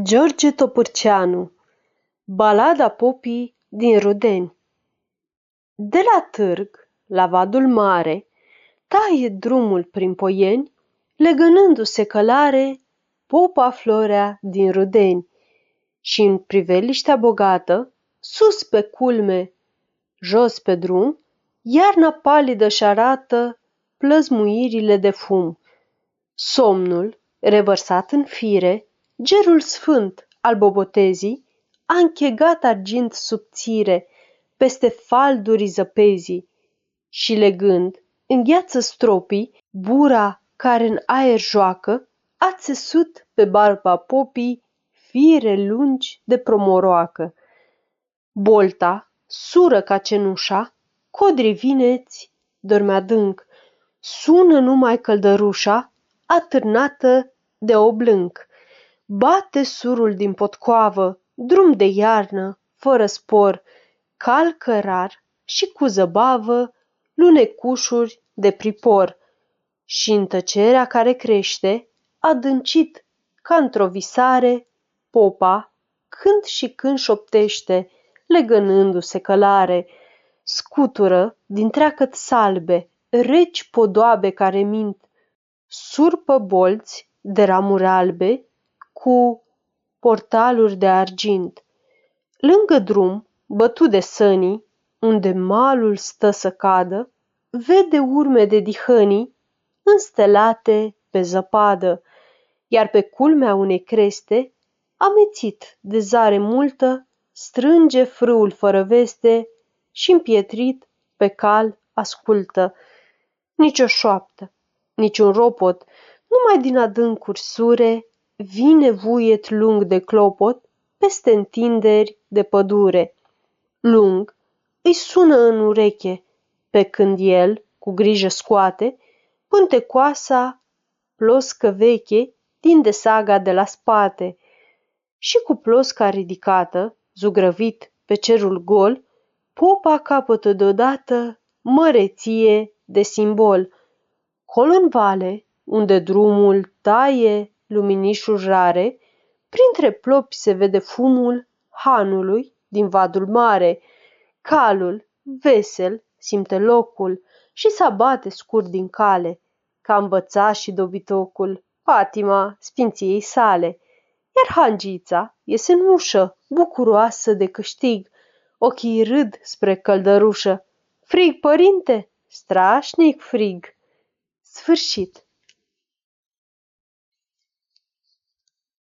George Topârceanu Balada popii din Rudeni De la târg, la vadul mare, taie drumul prin Poieni, legănându-se călare popa Florea din Rudeni. Și în priveliștea bogată, sus pe culme, jos pe drum, iarna palidă și arată plăzmuirile de fum. Somnul, revărsat în fire, gerul sfânt al bobotezii, a închegat argint subțire peste faldurii zăpezii și legând, îngheață stropii, bura care în aer joacă, a țesut pe barba popii fire lungi de promoroacă. Bolta, sură ca cenușa, codrii vineți, dorme adânc, sună numai căldărușa, atârnată de oblânc. Bate surul din potcoavă, drum de iarnă, fără spor, calcă rar și cu zăbavă lunecușuri de pripor. Și în tăcerea care crește, adâncit ca într-o visare, popa, când și când șoptește, legănându-se călare, scutură din treacăt salbe, reci podoabe care mint, surpă bolți de ramuri albe cu portaluri de argint. Lângă drum, bătut de sănii, unde malul stă să cadă, vede urme de dihănii înstelate pe zăpadă, iar pe culmea unei creste, amețit de zare multă, strânge frâul fără veste și împietrit pe cal ascultă. Nici o șoaptă, nici un ropot, numai din adâncuri sure vine vuiet lung de clopot peste întinderi de pădure. Lung îi sună în ureche, pe când el, cu grijă scoate, pântecoasa ploscă veche din desaga de la spate și cu plosca ridicată, zugrăvit pe cerul gol, popa capătă deodată măreție de simbol. Col în vale, unde drumul taie luminișuri rare, printre plopi se vede fumul hanului din vadul mare. Calul, vesel, simte locul și s bate scurt din cale, ca învăța și dobitocul, patima sfinției sale. Iar hangița iese în ușă, bucuroasă de câștig, ochii râd spre căldărușă. Frig, părinte, strașnic frig. Sfârșit.